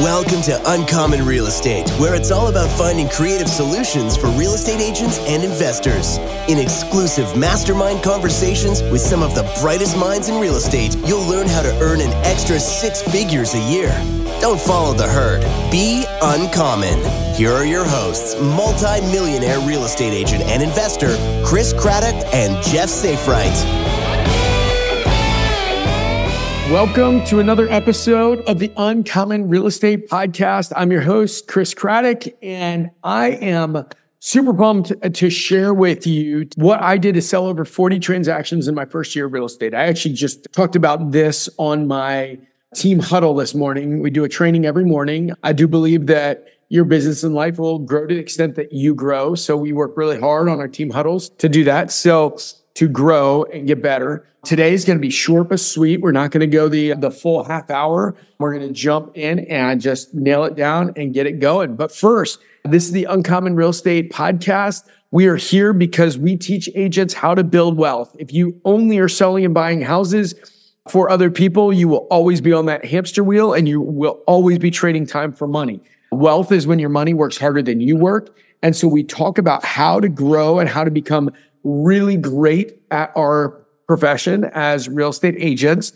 Welcome to Uncommon Real Estate, where it's all about finding creative solutions for real estate agents and investors. In exclusive mastermind conversations with some of the brightest minds in real estate, you'll learn how to earn an extra six figures a year. Don't follow the herd. Be uncommon. Here are your hosts, multi-millionaire real estate agent and investor Chris Craddock and Jeff Safright. Welcome to another episode of the Uncommon Real Estate Podcast. I'm your host, Chris Craddock, and I am super pumped to share with you what I did to sell over 40 transactions in my first year of real estate. I actually just talked about this on my team huddle this morning. We do a training every morning. I do believe that your business and life will grow to the extent that you grow. So we work really hard on our team huddles to do that. So to grow and get better. Today is going to be short but sweet. We're not going to go the, the full half hour. We're going to jump in and just nail it down and get it going. But first, this is the Uncommon Real Estate Podcast. We are here because we teach agents how to build wealth. If you only are selling and buying houses for other people, you will always be on that hamster wheel and you will always be trading time for money. Wealth is when your money works harder than you work. And so we talk about how to grow and how to become really great at our profession as real estate agents.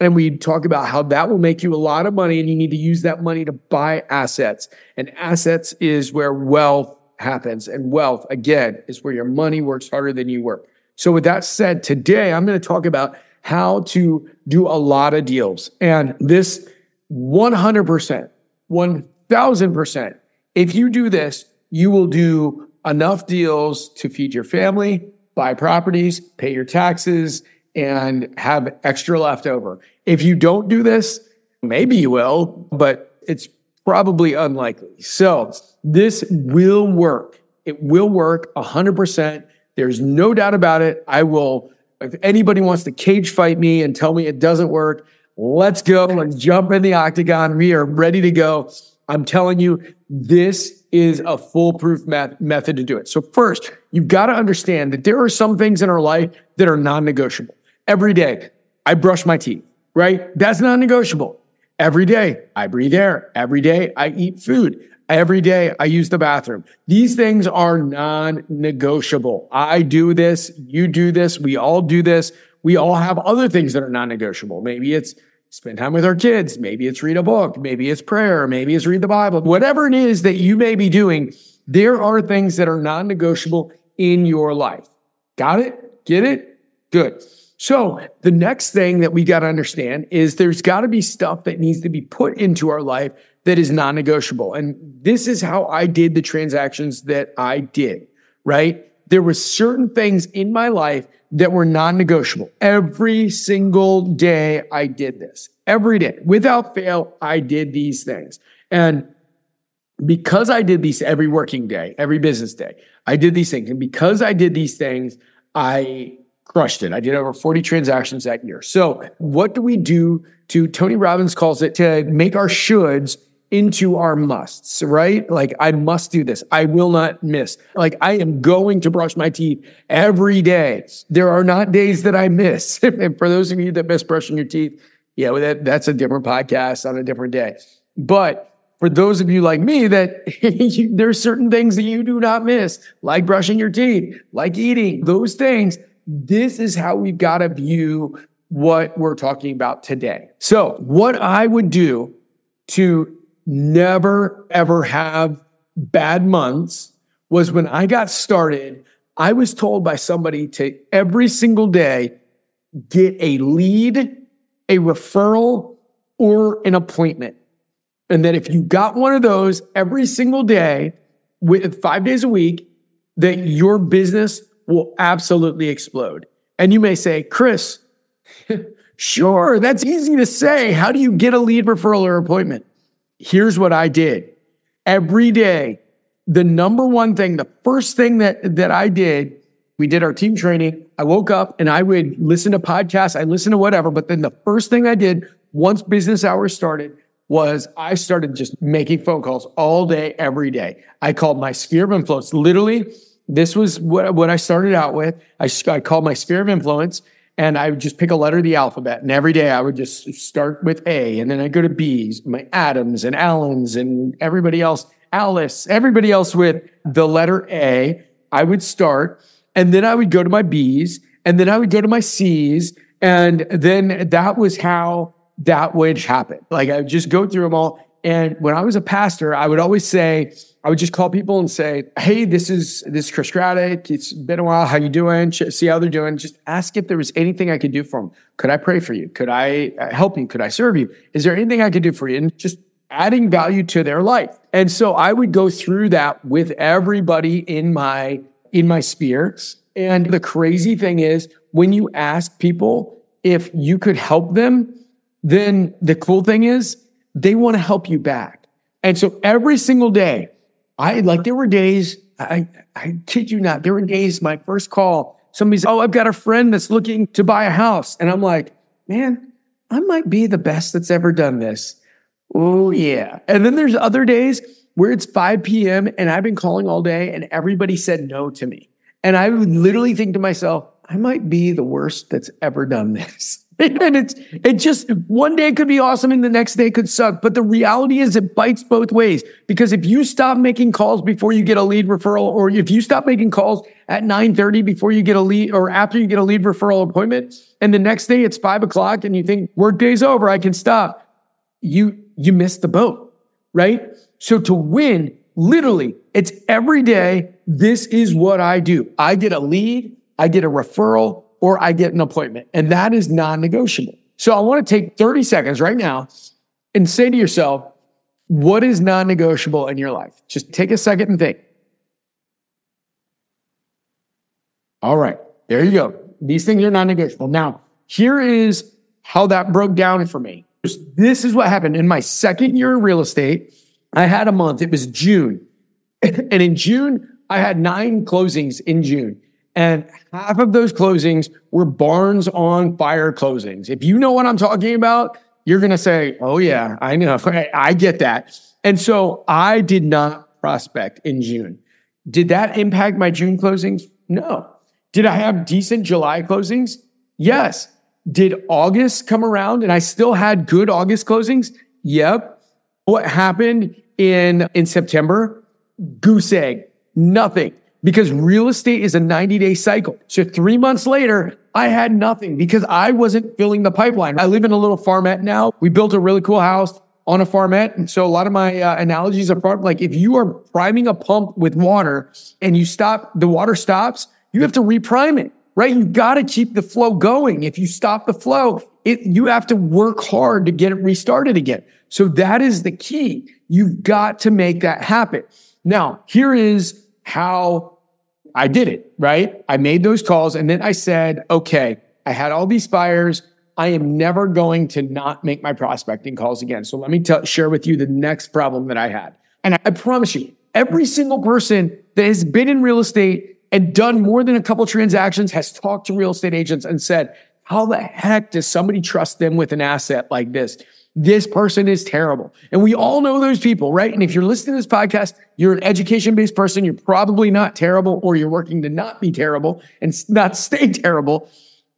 And we talk about how that will make you a lot of money and you need to use that money to buy assets. And assets is where wealth happens. And wealth, again, is where your money works harder than you work. So with that said, today I'm going to talk about how to do a lot of deals. And this 100%, 1000%, if you do this, you will do enough deals to feed your family, buy properties, pay your taxes, and have extra left over. If you don't do this, maybe you will, but it's probably unlikely. So this will work. It will work 100%. There's no doubt about it. I will, if anybody wants to cage fight me and tell me it doesn't work, let's go. Let's jump in the octagon. We are ready to go. I'm telling you, this is a foolproof met- method to do it. So first, you've got to understand that there are some things in our life that are non-negotiable. Every day, I brush my teeth, right? That's non-negotiable. Every day, I breathe air. Every day, I eat food. Every day, I use the bathroom. These things are non-negotiable. I do this. You do this. We all do this. We all have other things that are non-negotiable. Maybe it's spend time with our kids. Maybe it's read a book. Maybe it's prayer. Maybe it's read the Bible. Whatever it is that you may be doing, there are things that are non negotiable in your life. Got it? Get it? Good. So the next thing that we got to understand is there's got to be stuff that needs to be put into our life that is non negotiable. And this is how I did the transactions that I did, right? There were certain things in my life that were non-negotiable. Every single day I did this. Every day, without fail, I did these things. And because I did these every working day, every business day, I did these things. And because I did these things, I crushed it. I did over 40 transactions that year. So what do we do to, Tony Robbins calls it to make our shoulds into our musts, right? Like I must do this. I will not miss. Like I am going to brush my teeth every day. There are not days that I miss. and for those of you that miss brushing your teeth, yeah, well, that, that's a different podcast on a different day. But for those of you like me that there's certain things that you do not miss, like brushing your teeth, like eating, those things. This is how we've got to view what we're talking about today. So what I would do to never ever have bad months was when I got started, I was told by somebody to every single day get a lead, a referral, or an appointment. And that if you got one of those every single day with five days a week, that your business will absolutely explode. And you may say, Chris, sure, that's easy to say. How do you get a lead referral or appointment? Here's what I did. Every day, the number one thing, the first thing that, that I did, we did our team training. I woke up and I would listen to podcasts. I listened to whatever. But then the first thing I did once business hours started was I started just making phone calls all day, every day. I called my sphere of influence. Literally, this was what, what I started out with. I, I called my sphere of influence and I would just pick a letter of the alphabet. And every day I would just start with A and then I go to B's, my Adams and Allens and everybody else, Alice, everybody else with the letter A. I would start and then I would go to my B's and then I would go to my C's. And then that was how that would happen. Like I would just go through them all. And when I was a pastor, I would always say, I would just call people and say, "Hey, this is this is Chris Craddock. It's been a while. How you doing? See how they're doing. Just ask if there was anything I could do for them. Could I pray for you? Could I uh, help you? Could I serve you? Is there anything I could do for you?" And just adding value to their life. And so I would go through that with everybody in my in my sphere. And the crazy thing is, when you ask people if you could help them, then the cool thing is they want to help you back. And so every single day, I like there were days, I, I kid you not, there were days my first call, somebody's, oh, I've got a friend that's looking to buy a house. And I'm like, man, I might be the best that's ever done this. Oh, yeah. And then there's other days where it's 5 p.m. and I've been calling all day and everybody said no to me. And I would literally think to myself, I might be the worst that's ever done this. and it's it just one day could be awesome and the next day could suck. But the reality is it bites both ways. Because if you stop making calls before you get a lead referral, or if you stop making calls at 9:30 before you get a lead or after you get a lead referral appointment, and the next day it's five o'clock and you think work day's over, I can stop, you you miss the boat, right? So to win, literally, it's every day. This is what I do. I get a lead, I get a referral, or I get an appointment. And that is non negotiable. So I want to take 30 seconds right now and say to yourself, what is non negotiable in your life? Just take a second and think. All right, there you go. These things are non negotiable. Now, here is how that broke down for me. This is what happened in my second year in real estate. I had a month, it was June. and in June, I had nine closings in June. And half of those closings were barns on fire closings. If you know what I'm talking about, you're going to say, Oh, yeah, I know. I get that. And so I did not prospect in June. Did that impact my June closings? No. Did I have decent July closings? Yes. Did August come around and I still had good August closings? Yep. What happened in, in September? Goose egg. Nothing because real estate is a 90 day cycle. So three months later, I had nothing because I wasn't filling the pipeline. I live in a little farmette now. We built a really cool house on a farmette. And so a lot of my uh, analogies are farm, like if you are priming a pump with water and you stop, the water stops, you have to reprime it, right? You got to keep the flow going. If you stop the flow, it, you have to work hard to get it restarted again. So that is the key. You've got to make that happen. Now, here is how I did it, right? I made those calls and then I said, okay, I had all these buyers. I am never going to not make my prospecting calls again. So let me t- share with you the next problem that I had. And I, I promise you, every single person that has been in real estate and done more than a couple transactions has talked to real estate agents and said, how the heck does somebody trust them with an asset like this? This person is terrible. And we all know those people, right? And if you're listening to this podcast, you're an education based person. You're probably not terrible or you're working to not be terrible and not stay terrible.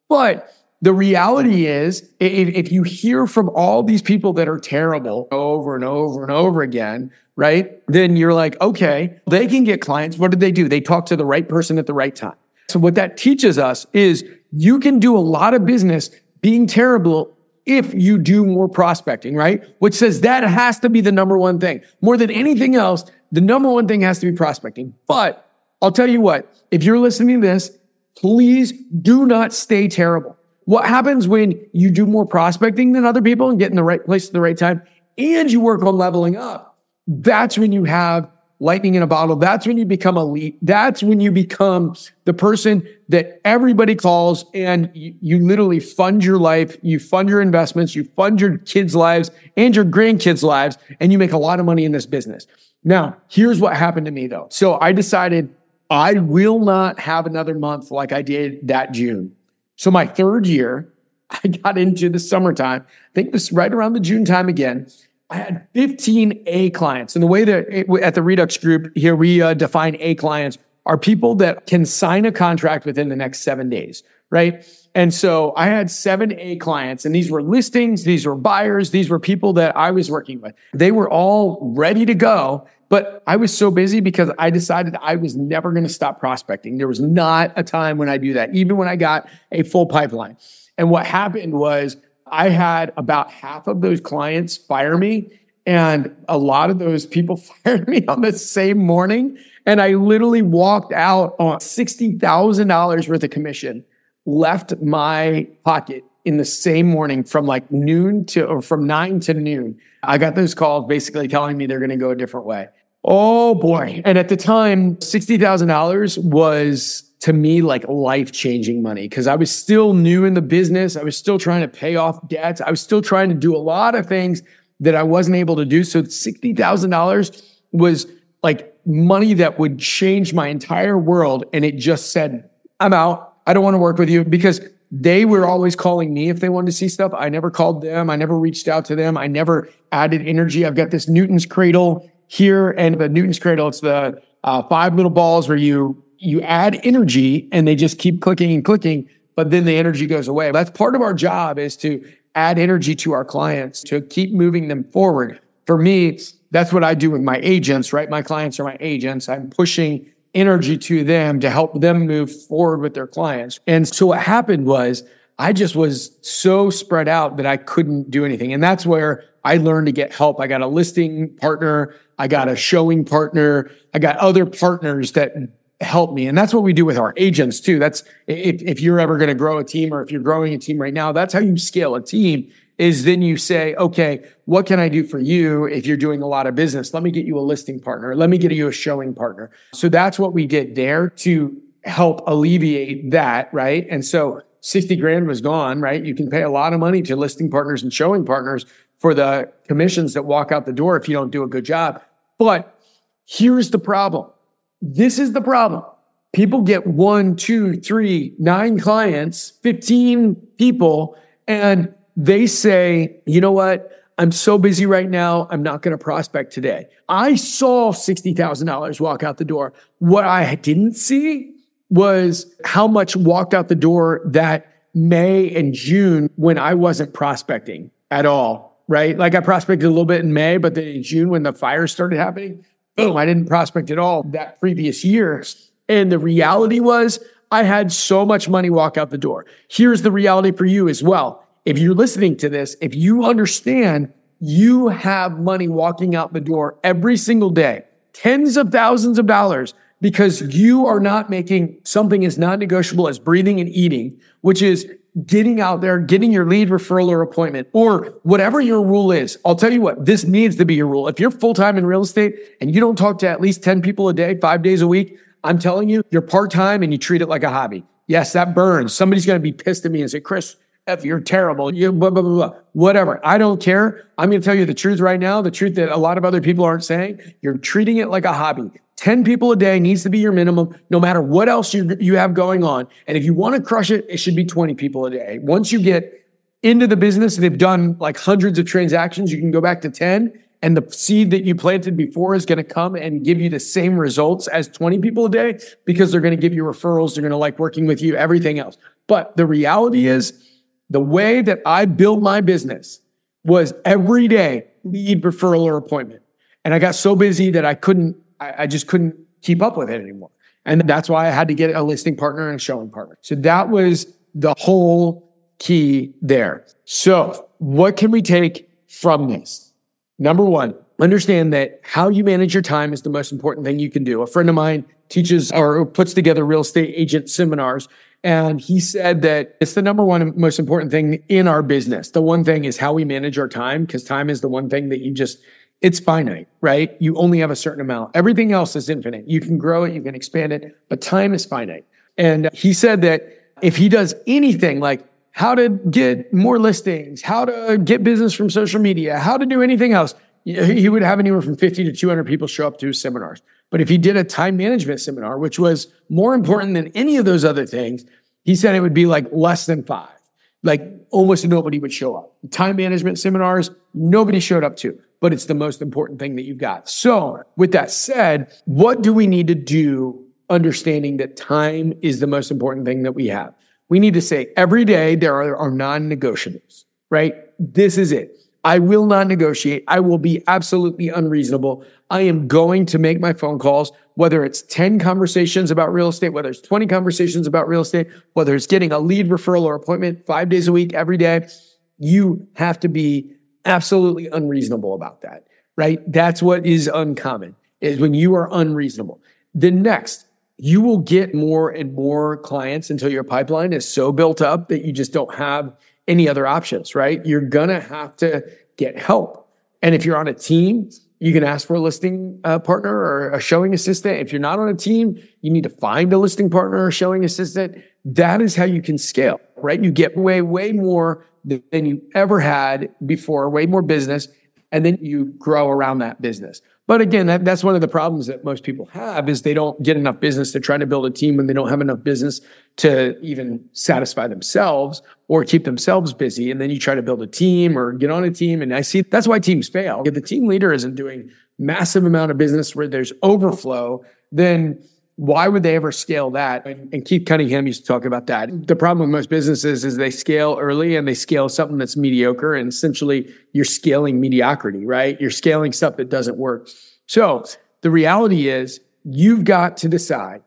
But the reality is, if, you hear from all these people that are terrible over and over and over again, right? Then you're like, okay, they can get clients. What did they do? They talk to the right person at the right time. So what that teaches us is you can do a lot of business being terrible if you do more prospecting, right? Which says that has to be the number one thing. More than anything else, the number one thing has to be prospecting. But I'll tell you what, if you're listening to this, please do not stay terrible. What happens when you do more prospecting than other people and get in the right place at the right time and you work on leveling up? That's when you have lightning in a bottle. That's when you become elite. That's when you become the person that everybody calls and you, you, literally fund your life. You fund your investments. You fund your kids' lives and your grandkids' lives. And you make a lot of money in this business. Now, here's what happened to me though. So I decided I will not have another month like I did that June. So my third year, I got into the summertime. I think this right around the June time again. I had 15 A clients. And the way that at the Redux group here, we uh, define A clients are people that can sign a contract within the next seven days, right? And so I had seven A clients, and these were listings, these were buyers, these were people that I was working with. They were all ready to go. But I was so busy because I decided I was never going to stop prospecting. There was not a time when I do that, even when I got a full pipeline. And what happened was I had about half of those clients fire me. And a lot of those people fired me on the same morning. And I literally walked out on $60,000 worth of commission, left my pocket in the same morning from like noon to, or from nine to noon. I got those calls basically telling me they're going to go a different way. Oh boy. And at the time, $60,000 was to me like life changing money because I was still new in the business. I was still trying to pay off debts. I was still trying to do a lot of things that I wasn't able to do. So $60,000 was like money that would change my entire world. And it just said, I'm out. I don't want to work with you because they were always calling me if they wanted to see stuff. I never called them. I never reached out to them. I never added energy. I've got this Newton's cradle here and the Newton's cradle. It's the uh, five little balls where you, you add energy and they just keep clicking and clicking, but then the energy goes away. That's part of our job is to add energy to our clients to keep moving them forward. For me, that's what I do with my agents, right? My clients are my agents. I'm pushing energy to them to help them move forward with their clients. And so what happened was I just was so spread out that I couldn't do anything. And that's where I learned to get help. I got a listing partner. I got a showing partner. I got other partners that help me. And that's what we do with our agents too. That's if, if you're ever going to grow a team or if you're growing a team right now, that's how you scale a team is then you say, okay, what can I do for you if you're doing a lot of business? Let me get you a listing partner. Let me get you a showing partner. So that's what we did there to help alleviate that, right? And so 60 grand was gone, right? You can pay a lot of money to listing partners and showing partners for the commissions that walk out the door if you don't do a good job. But here's the problem. This is the problem. People get one, two, three, nine clients, 15 people, and they say, you know what? I'm so busy right now. I'm not going to prospect today. I saw $60,000 walk out the door. What I didn't see was how much walked out the door that May and June when I wasn't prospecting at all, right? Like I prospected a little bit in May, but then in June when the fires started happening, boom, I didn't prospect at all that previous year. And the reality was I had so much money walk out the door. Here's the reality for you as well if you're listening to this, if you understand you have money walking out the door every single day, tens of thousands of dollars, because you are not making something as non negotiable as breathing and eating, which is getting out there, getting your lead referral or appointment, or whatever your rule is. I'll tell you what, this needs to be your rule. If you're full time in real estate and you don't talk to at least 10 people a day, five days a week, I'm telling you, you're part time and you treat it like a hobby. Yes, that burns. Somebody's going to be pissed at me and say, Chris, F, you're terrible. You blah, blah, blah, blah. Whatever. I don't care. I'm going to tell you the truth right now, the truth that a lot of other people aren't saying. You're treating it like a hobby. 10 people a day needs to be your minimum, no matter what else you, you have going on. And if you want to crush it, it should be 20 people a day. Once you get into the business they've done like hundreds of transactions, you can go back to 10 and the seed that you planted before is going to come and give you the same results as 20 people a day because they're going to give you referrals. They're going to like working with you, everything else. But the reality is the way that I built my business was every day lead referral or appointment. And I got so busy that I couldn't, I, I just couldn't keep up with it anymore. And that's why I had to get a listing partner and a showing partner. So that was the whole key there. So what can we take from this? Number one, understand that how you manage your time is the most important thing you can do. A friend of mine teaches or puts together real estate agent seminars and he said that it's the number one most important thing in our business. The one thing is how we manage our time, because time is the one thing that you just, it's finite, right? You only have a certain amount. Everything else is infinite. You can grow it, you can expand it, but time is finite. And he said that if he does anything like how to get more listings, how to get business from social media, how to do anything else, he would have anywhere from 50 to 200 people show up to his seminars. But if he did a time management seminar, which was more important than any of those other things, he said it would be like less than five. Like almost nobody would show up. Time management seminars, nobody showed up to, but it's the most important thing that you've got. So with that said, what do we need to do understanding that time is the most important thing that we have? We need to say every day there are, are non negotiables, right? This is it. I will not negotiate. I will be absolutely unreasonable. I am going to make my phone calls, whether it's 10 conversations about real estate, whether it's 20 conversations about real estate, whether it's getting a lead referral or appointment five days a week, every day. You have to be absolutely unreasonable about that, right? That's what is uncommon is when you are unreasonable. The next, you will get more and more clients until your pipeline is so built up that you just don't have any other options, right? You're gonna have to get help. And if you're on a team, you can ask for a listing uh, partner or a showing assistant. If you're not on a team, you need to find a listing partner or showing assistant. That is how you can scale, right? You get way, way more than you ever had before, way more business, and then you grow around that business. But again, that, that's one of the problems that most people have is they don't get enough business to try to build a team when they don't have enough business to even satisfy themselves or keep themselves busy. And then you try to build a team or get on a team. And I see that's why teams fail. If the team leader isn't doing massive amount of business where there's overflow, then why would they ever scale that? And, Keith Cunningham used to talk about that. The problem with most businesses is they scale early and they scale something that's mediocre. And essentially, you're scaling mediocrity, right? You're scaling stuff that doesn't work. So the reality is, you've got to decide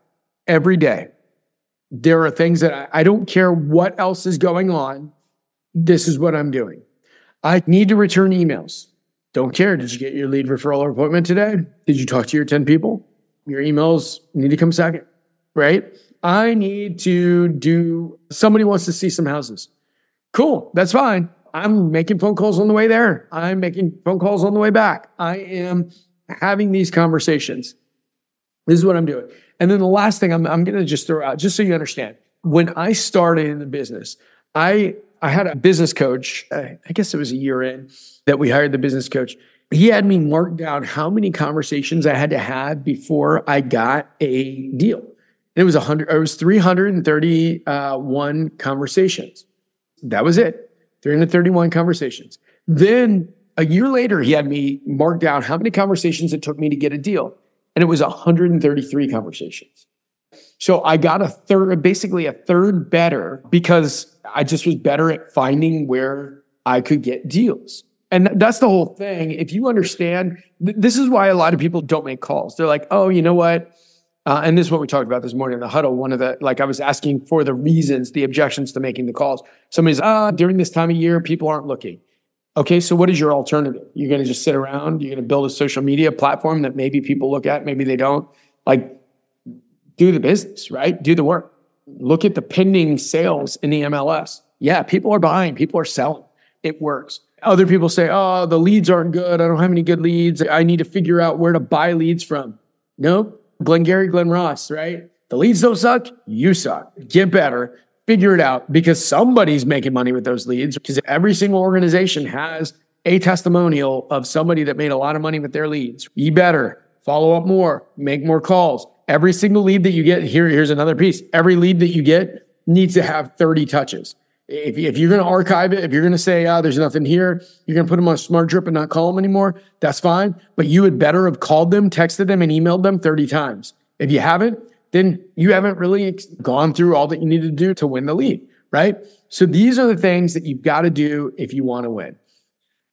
every day. There are things that I, I don't care what else is going on. This is what I'm doing. I need to return emails. Don't care. Did you get your lead referral appointment today? Did you talk to your 10 people? Your emails need to come second, right? I need to do, somebody wants to see some houses. Cool, that's fine. I'm making phone calls on the way there. I'm making phone calls on the way back. I am having these conversations. This is what I'm doing. And then the last thing I'm, I'm going to just throw out, just so you understand, when I started in the business, I I had a business coach. I guess it was a year in that we hired the business coach he had me mark down how many conversations I had to have before I got a deal. And it was a hundred, it was 331 conversations. That was it. 331 conversations. Then a year later, he had me mark down how many conversations it took me to get a deal. And it was 133 conversations. So I got a third, basically a third better because I just was better at finding where I could get deals. And that's the whole thing. If you understand, th- this is why a lot of people don't make calls. They're like, oh, you know what? Uh, and this is what we talked about this morning in the huddle. One of the, like, I was asking for the reasons, the objections to making the calls. Somebody's, ah, uh, during this time of year, people aren't looking. Okay, so what is your alternative? You're going to just sit around? You're going to build a social media platform that maybe people look at, maybe they don't? Like, do the business, right? Do the work. Look at the pending sales in the MLS. Yeah, people are buying, people are selling. It works. Other people say, oh, the leads aren't good. I don't have any good leads. I need to figure out where to buy leads from. Nope. Glengarry, Glen Ross, right? The leads don't suck. You suck. Get better. Figure it out because somebody's making money with those leads because every single organization has a testimonial of somebody that made a lot of money with their leads. Be better. Follow up more. Make more calls. Every single lead that you get, here, here's another piece. Every lead that you get needs to have 30 touches. If, if you're going to archive it, if you're going to say, ah, oh, there's nothing here, you're going to put them on smart drip and not call them anymore, that's fine. But you would better have called them, texted them, and emailed them 30 times. If you haven't, then you haven't really gone through all that you need to do to win the lead, right? So these are the things that you've got to do if you want to win.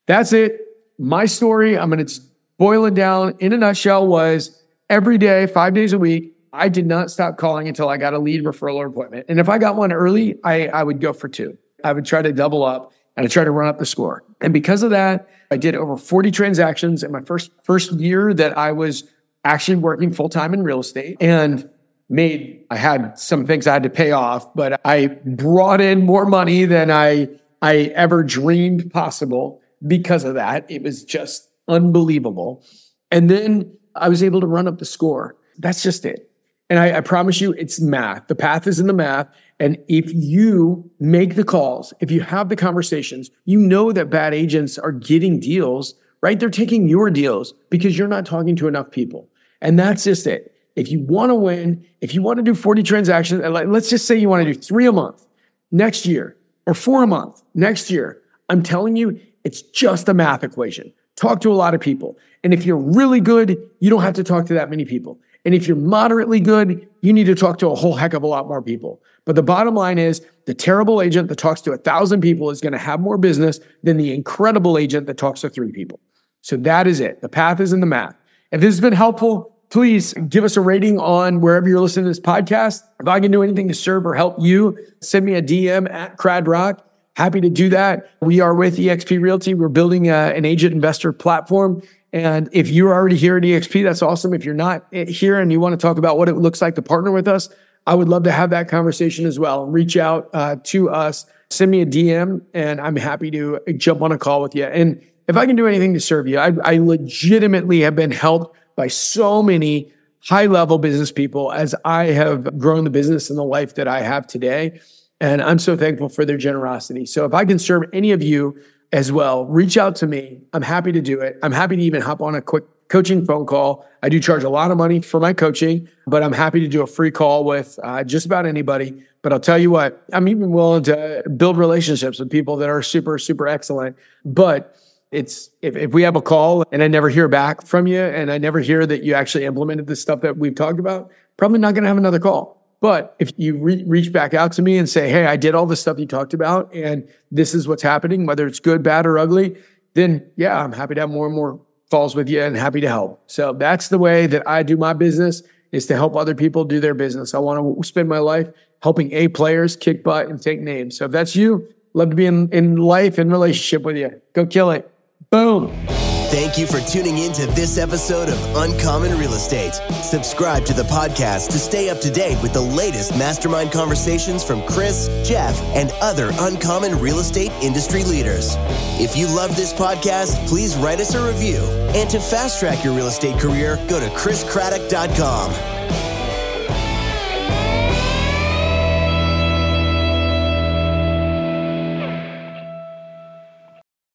That's it. My story, I'm going to boil it down in a nutshell was every day, five days a week, I did not stop calling until I got a lead referral appointment. And if I got one early, I, I would go for two. I would try to double up and I try to run up the score. And because of that, I did over 40 transactions in my first first year that I was actually working full time in real estate and made I had some things I had to pay off, but I brought in more money than I I ever dreamed possible because of that. It was just unbelievable. And then I was able to run up the score. That's just it. And I, I, promise you, it's math. The path is in the math. And if you make the calls, if you have the conversations, you know that bad agents are getting deals, right? They're taking your deals because you're not talking to enough people. And that's just it. If you want to win, if you want to do 40 transactions, let's just say you want to do three a month next year or four a month next year, I'm telling you, it's just a math equation. Talk to a lot of people. And if you're really good, you don't have to talk to that many people. And if you're moderately good, you need to talk to a whole heck of a lot more people. But the bottom line is the terrible agent that talks to a thousand people is going to have more business than the incredible agent that talks to three people. So that is it. The path is in the math. If this has been helpful, please give us a rating on wherever you're listening to this podcast. If I can do anything to serve or help you, send me a DM at Crad Rock. Happy to do that. We are with eXp Realty. We're building a, an agent investor platform. And if you're already here at eXp, that's awesome. If you're not here and you want to talk about what it looks like to partner with us, I would love to have that conversation as well. Reach out uh, to us, send me a DM, and I'm happy to jump on a call with you. And if I can do anything to serve you, I, I legitimately have been helped by so many high level business people as I have grown the business and the life that I have today. And I'm so thankful for their generosity. So if I can serve any of you as well, reach out to me. I'm happy to do it. I'm happy to even hop on a quick coaching phone call. I do charge a lot of money for my coaching, but I'm happy to do a free call with uh, just about anybody. But I'll tell you what, I'm even willing to build relationships with people that are super, super excellent. But it's if, if we have a call and I never hear back from you and I never hear that you actually implemented the stuff that we've talked about, probably not going to have another call. But if you re- reach back out to me and say, Hey, I did all the stuff you talked about and this is what's happening, whether it's good, bad, or ugly, then yeah, I'm happy to have more and more falls with you and happy to help. So that's the way that I do my business is to help other people do their business. I want to spend my life helping A players kick butt and take names. So if that's you, love to be in, in life and relationship with you. Go kill it. Boom. Thank you for tuning in to this episode of Uncommon Real Estate. Subscribe to the podcast to stay up to date with the latest mastermind conversations from Chris, Jeff, and other uncommon real estate industry leaders. If you love this podcast, please write us a review. And to fast track your real estate career, go to chriscraddock.com.